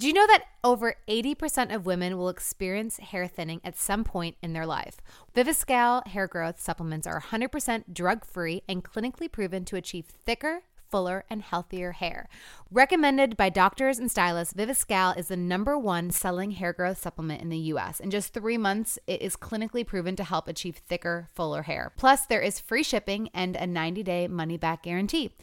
Do you know that over 80% of women will experience hair thinning at some point in their life? Viviscal hair growth supplements are 100% drug free and clinically proven to achieve thicker, fuller, and healthier hair. Recommended by doctors and stylists, Viviscal is the number one selling hair growth supplement in the US. In just three months, it is clinically proven to help achieve thicker, fuller hair. Plus, there is free shipping and a 90 day money back guarantee.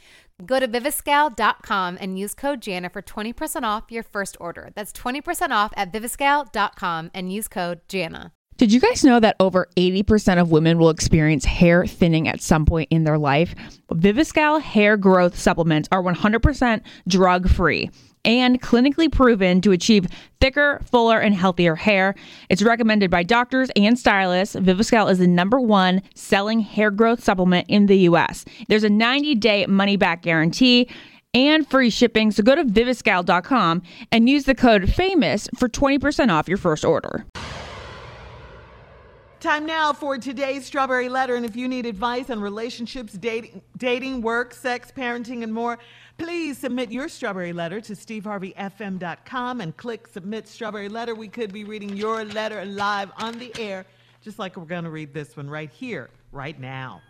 Go to viviscal.com and use code Jana for 20% off your first order. That's 20% off at viviscal.com and use code Jana. Did you guys know that over 80% of women will experience hair thinning at some point in their life? Viviscal hair growth supplements are 100% drug free and clinically proven to achieve thicker, fuller, and healthier hair. It's recommended by doctors and stylists. Viviscal is the number one selling hair growth supplement in the US. There's a 90 day money back guarantee and free shipping. So go to viviscal.com and use the code FAMOUS for 20% off your first order. Time now for today's Strawberry Letter. And if you need advice on relationships, dating, dating, work, sex, parenting, and more, please submit your Strawberry Letter to steveharveyfm.com and click Submit Strawberry Letter. We could be reading your letter live on the air, just like we're going to read this one right here, right now.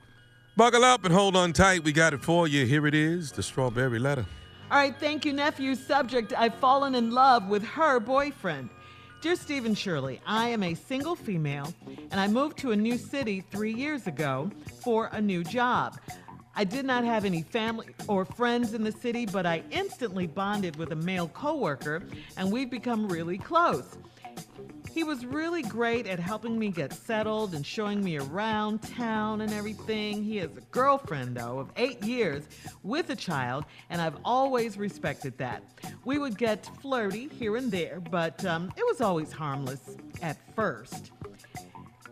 Buckle up and hold on tight. We got it for you. Here it is the Strawberry Letter. All right, thank you, nephew. Subject I've fallen in love with her boyfriend. Dear Steve and Shirley, I am a single female and I moved to a new city three years ago for a new job. I did not have any family or friends in the city, but I instantly bonded with a male coworker and we've become really close. He was really great at helping me get settled and showing me around town and everything. He has a girlfriend, though, of eight years with a child, and I've always respected that. We would get flirty here and there, but um, it was always harmless at first.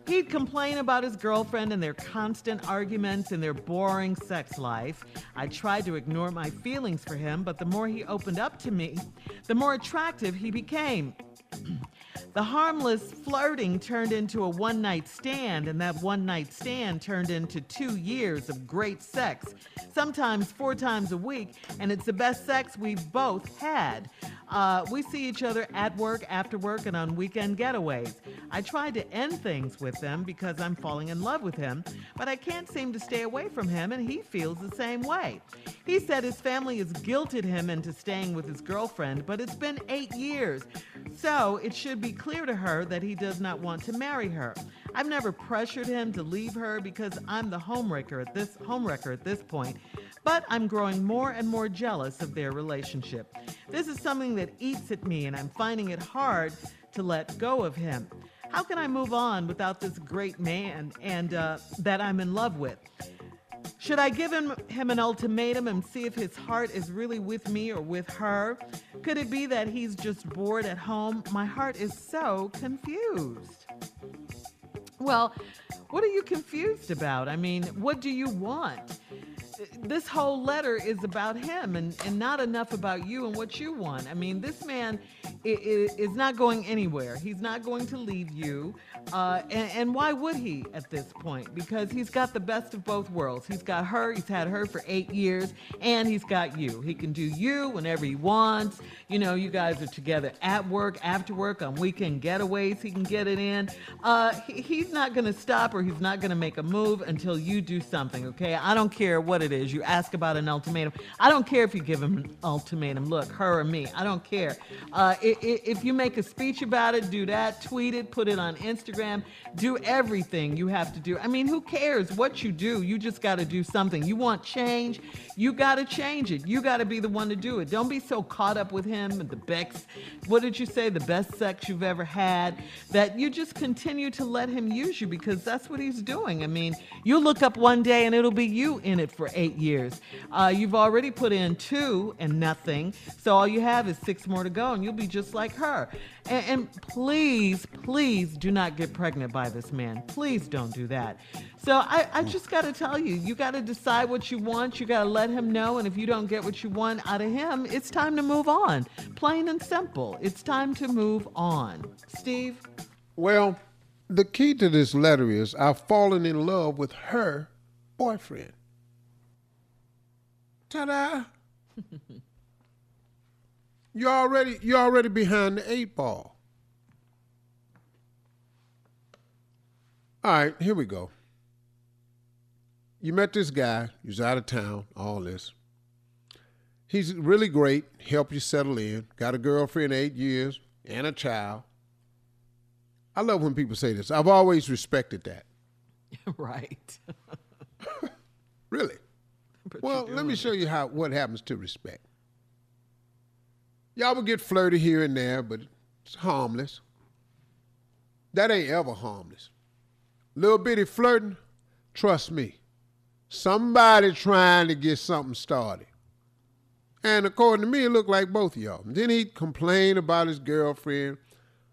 He'd complain about his girlfriend and their constant arguments and their boring sex life. I tried to ignore my feelings for him, but the more he opened up to me, the more attractive he became. The harmless flirting turned into a one night stand, and that one night stand turned into two years of great sex, sometimes four times a week, and it's the best sex we've both had. Uh, we see each other at work, after work, and on weekend getaways. I tried to end things with them because I'm falling in love with him, but I can't seem to stay away from him, and he feels the same way. He said his family has guilted him into staying with his girlfriend, but it's been eight years, so it should be clear to her that he does not want to marry her. I've never pressured him to leave her because I'm the homewrecker at this homewrecker at this point, but I'm growing more and more jealous of their relationship. This is something that eats at me and I'm finding it hard to let go of him. How can I move on without this great man and uh, that I'm in love with? Should I give him, him an ultimatum and see if his heart is really with me or with her? Could it be that he's just bored at home? My heart is so confused. Well, what are you confused about? I mean, what do you want? This whole letter is about him and, and not enough about you and what you want. I mean, this man is, is not going anywhere. He's not going to leave you. Uh, and, and, why would he at this point? Because he's got the best of both worlds. He's got her, he's had her for eight years, and he's got you. He can do you whenever he wants. You know, you guys are together at work, after work, on weekend getaways, he can get it in. Uh, he, he's not going to stop or he's not going to make a move until you do something, okay? I don't care what it is. You ask about an ultimatum. I don't care if you give him an ultimatum. Look, her or me. I don't care. Uh, if you make a speech about it, do that, tweet it, put it on Instagram. Do everything you have to do. I mean, who cares what you do? You just got to do something. You want change, you got to change it. You got to be the one to do it. Don't be so caught up with him and the Bex. what did you say, the best sex you've ever had, that you just continue to let him use you because that's what he's doing. I mean, you look up one day and it'll be you in it for eight years. Uh, you've already put in two and nothing, so all you have is six more to go and you'll be just like her. And, and please, please do not get pregnant by this man. Please don't do that. So I, I just got to tell you, you got to decide what you want. You got to let him know. And if you don't get what you want out of him, it's time to move on. Plain and simple. It's time to move on. Steve? Well, the key to this letter is I've fallen in love with her boyfriend. Ta da! You already you already behind the eight ball. All right, here we go. You met this guy, he's out of town, all this. He's really great, helped you settle in, got a girlfriend eight years and a child. I love when people say this. I've always respected that. right. Really. But Well, let me doing show you how what happens to respect. Y'all will get flirty here and there, but it's harmless. That ain't ever harmless. Little bitty flirting, trust me. Somebody trying to get something started. And according to me, it looked like both of y'all. Then he'd complain about his girlfriend,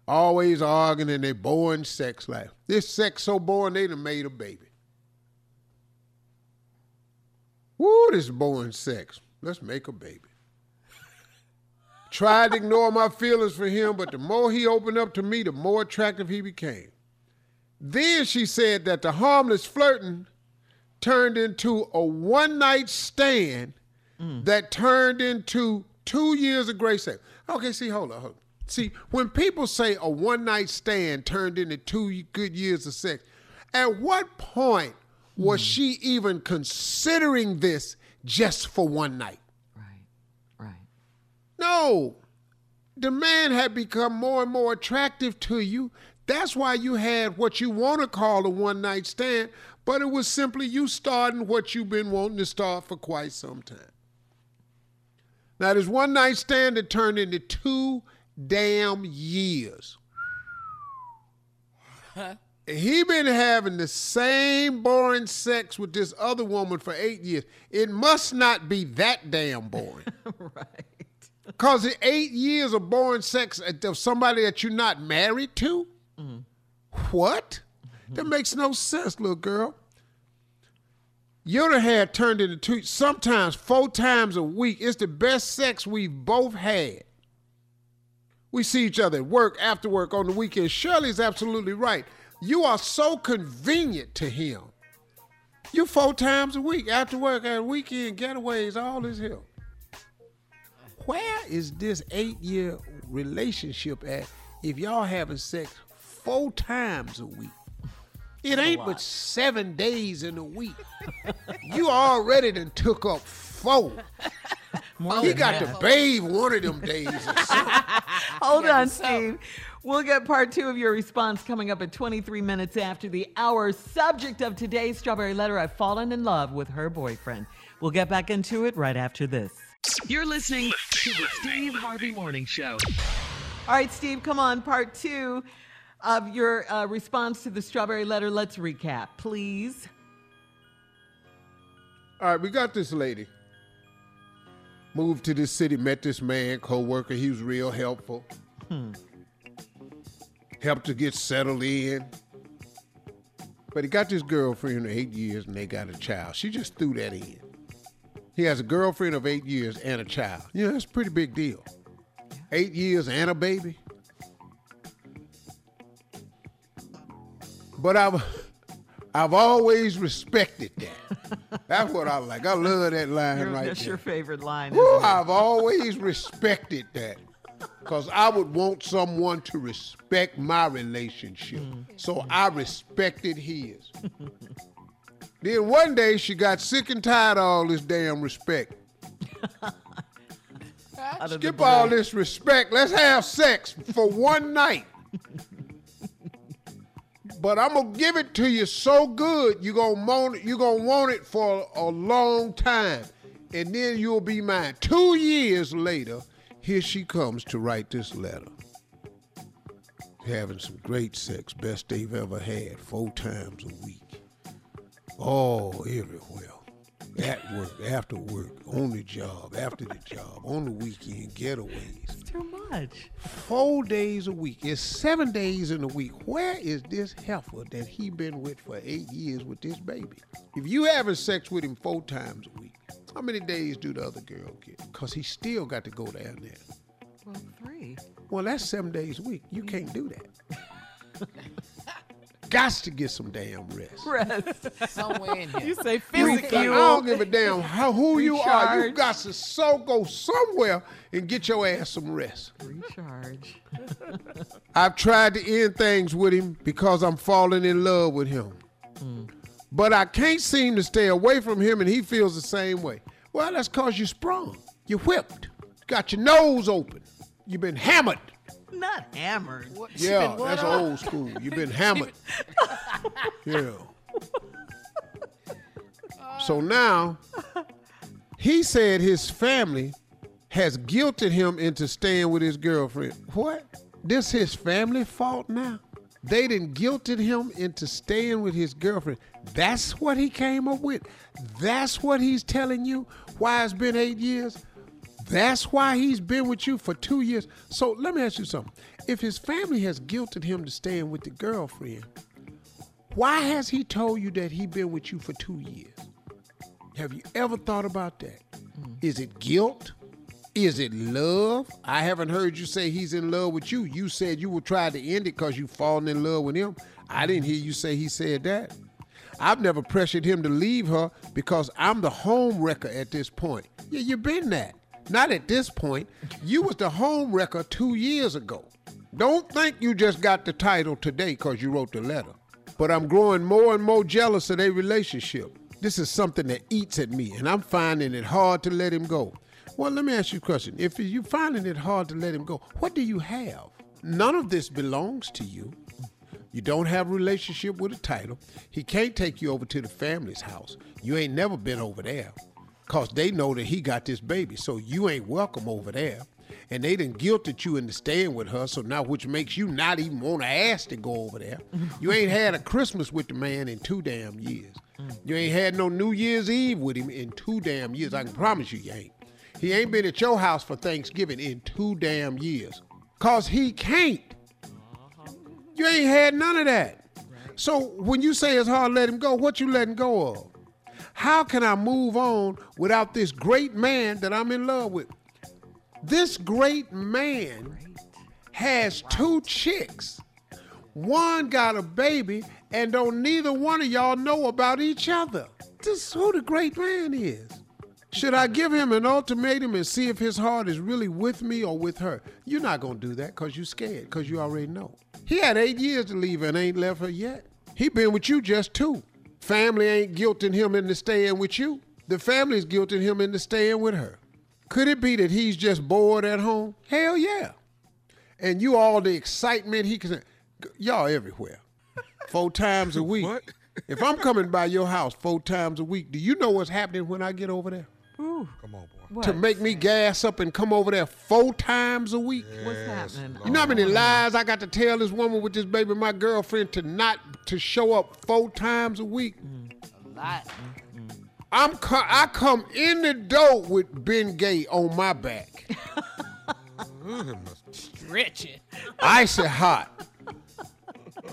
always arguing in their boring sex life. This sex so boring they done made a baby. Woo, this boring sex. Let's make a baby. Tried to ignore my feelings for him, but the more he opened up to me, the more attractive he became. Then she said that the harmless flirting turned into a one night stand mm. that turned into two years of great sex. Okay, see, hold on, hold on. See, when people say a one night stand turned into two good years of sex, at what point was she even considering this just for one night? Right. Right. No. The man had become more and more attractive to you. That's why you had what you want to call a one night stand, but it was simply you starting what you've been wanting to start for quite some time. Now, this one night stand that turned into two damn years. He been having the same boring sex with this other woman for eight years. It must not be that damn boring. right. Cause eight years of boring sex uh, of somebody that you're not married to? Mm-hmm. What? That mm-hmm. makes no sense, little girl. Your hair turned into two, sometimes four times a week. It's the best sex we've both had. We see each other at work, after work, on the weekend. Shirley's absolutely right. You are so convenient to him. You four times a week, after work, at weekend, getaways, all this here. Where is this eight year relationship at if y'all having sex four times a week? It ain't but seven days in a week. you already done took up four. he than got to half. bathe one of them days. Hold on, Steve. We'll get part two of your response coming up at 23 minutes after the hour. Subject of today's Strawberry Letter I've fallen in love with her boyfriend. We'll get back into it right after this. You're listening to the Steve Harvey Morning Show. All right, Steve, come on. Part two of your uh, response to the Strawberry Letter. Let's recap, please. All right, we got this lady. Moved to this city, met this man, co-worker. He was real helpful. Helped to get settled in. But he got this girlfriend of eight years and they got a child. She just threw that in. He has a girlfriend of eight years and a child. Yeah, that's a pretty big deal. Eight years and a baby. But I've I've always respected that. That's what I like. I love that line right that's there. your favorite line. Woo. I've always respected that. Because I would want someone to respect my relationship. Mm. So I respected his. then one day she got sick and tired of all this damn respect. Out of the Skip all this respect. Let's have sex for one night. but I'm gonna give it to you so good you gonna want it, you gonna want it for a long time, and then you'll be mine. Two years later, here she comes to write this letter. Having some great sex, best they've ever had, four times a week. Oh, everywhere. At work, after work, on the job, after the job, on the weekend, getaways. Too much. Four days a week. It's seven days in a week. Where is this heifer that he been with for eight years with this baby? If you having sex with him four times a week, how many days do the other girl get? Because he still got to go down there. Well, three. Well, that's seven days a week. You can't do that. got to get some damn rest. Rest. Somewhere in here. You say You- physically. I don't give a damn how, who you are. You Recharge. got to so go somewhere and get your ass some rest. Recharge. I've tried to end things with him because I'm falling in love with him. Hmm. But I can't seem to stay away from him and he feels the same way. Well, that's because you sprung. You whipped. Got your nose open. You've been hammered. Not hammered. Yeah, that's old school. You've been hammered. yeah. So now, he said his family has guilted him into staying with his girlfriend. What? This his family fault now? They didn't guilted him into staying with his girlfriend. That's what he came up with. That's what he's telling you. Why it's been eight years. That's why he's been with you for two years. So let me ask you something. If his family has guilted him to staying with the girlfriend, why has he told you that he been with you for two years? Have you ever thought about that? Mm. Is it guilt? Is it love? I haven't heard you say he's in love with you. You said you would try to end it because you fallen in love with him. I didn't hear you say he said that. I've never pressured him to leave her because I'm the home wrecker at this point. Yeah, you been that. Not at this point. You was the home wrecker two years ago. Don't think you just got the title today because you wrote the letter. But I'm growing more and more jealous of their relationship. This is something that eats at me, and I'm finding it hard to let him go. Well, let me ask you a question. If you're finding it hard to let him go, what do you have? None of this belongs to you. You don't have a relationship with a title. He can't take you over to the family's house. You ain't never been over there. Cause they know that he got this baby. So you ain't welcome over there. And they done guilted you into staying with her, so now which makes you not even want to ask to go over there. You ain't had a Christmas with the man in two damn years. You ain't had no New Year's Eve with him in two damn years. I can promise you, you ain't. He ain't been at your house for Thanksgiving in two damn years. Cause he can't. You ain't had none of that. So when you say it's hard to let him go, what you letting go of? How can I move on without this great man that I'm in love with? This great man has two chicks. One got a baby, and don't neither one of y'all know about each other. This is who the great man is. Should I give him an ultimatum and see if his heart is really with me or with her? You're not gonna do that because you're scared, because you already know. He had eight years to leave and ain't left her yet. He been with you just two. Family ain't guilting him into staying with you. The family's guilting him into staying with her. Could it be that he's just bored at home? Hell yeah. And you all the excitement he can y'all everywhere. Four times a week. What? If I'm coming by your house four times a week, do you know what's happening when I get over there? Come on, boy. To make me gas up and come over there four times a week? What's happening? You know how many lies I got to tell this woman with this baby, my girlfriend, to not to show up four times a week? Mm. A lot. I'm co- I come in the door with Bengay on my back, mm-hmm. Stretching. icy hot.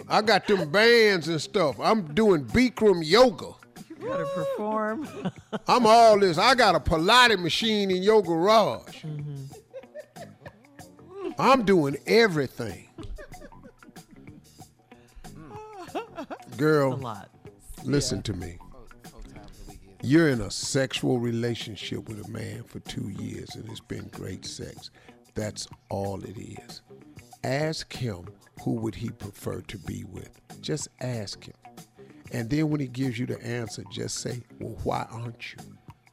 I got them bands and stuff. I'm doing Bikram yoga. You gotta perform. I'm all this. I got a Pilates machine in your garage. Mm-hmm. I'm doing everything. a Girl, lot. listen to me. You're in a sexual relationship with a man for two years and it's been great sex. That's all it is. Ask him who would he prefer to be with. Just ask him. And then when he gives you the answer, just say, well, why aren't you?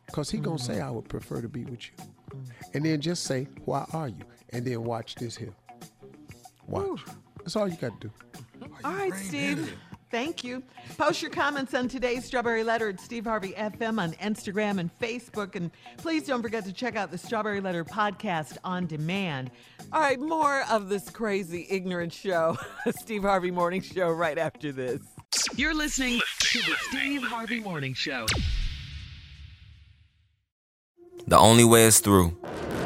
Because he going to say, mm-hmm. I would prefer to be with you. And then just say, why are you? And then watch this here. Watch. That's all you got to do. All right, Steve. Thank you. Post your comments on today's Strawberry Letter at Steve Harvey FM on Instagram and Facebook. And please don't forget to check out the Strawberry Letter podcast on demand. All right, more of this crazy, ignorant show, Steve Harvey Morning Show, right after this. You're listening to the Steve Harvey Morning Show. The Only Way is Through,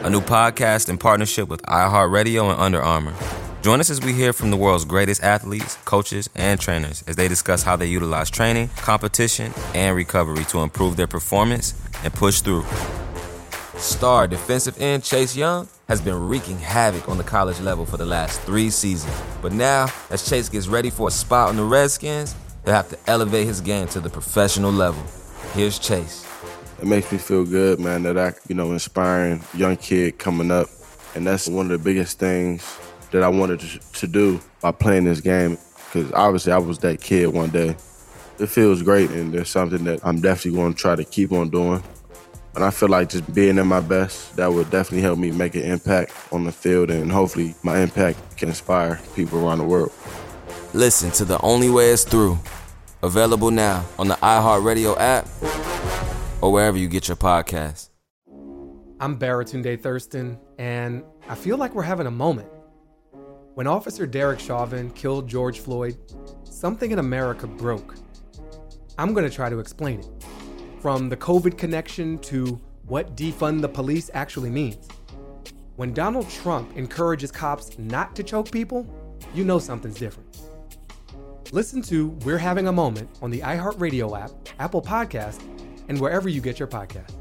a new podcast in partnership with iHeartRadio and Under Armour. Join us as we hear from the world's greatest athletes, coaches, and trainers as they discuss how they utilize training, competition, and recovery to improve their performance and push through. Star defensive end Chase Young has been wreaking havoc on the college level for the last three seasons. But now, as Chase gets ready for a spot on the Redskins, he'll have to elevate his game to the professional level. Here's Chase. It makes me feel good, man, that I, you know, inspiring young kid coming up. And that's one of the biggest things that I wanted to, to do by playing this game. Because obviously I was that kid one day. It feels great, and there's something that I'm definitely going to try to keep on doing. And I feel like just being at my best, that would definitely help me make an impact on the field, and hopefully my impact can inspire people around the world. Listen to The Only Way Is Through. Available now on the iHeartRadio app or wherever you get your podcasts. I'm Baratunde Thurston, and I feel like we're having a moment. When Officer Derek Chauvin killed George Floyd, something in America broke. I'm going to try to explain it. From the COVID connection to what defund the police actually means. When Donald Trump encourages cops not to choke people, you know something's different. Listen to We're Having a Moment on the iHeartRadio app, Apple Podcast, and wherever you get your podcast.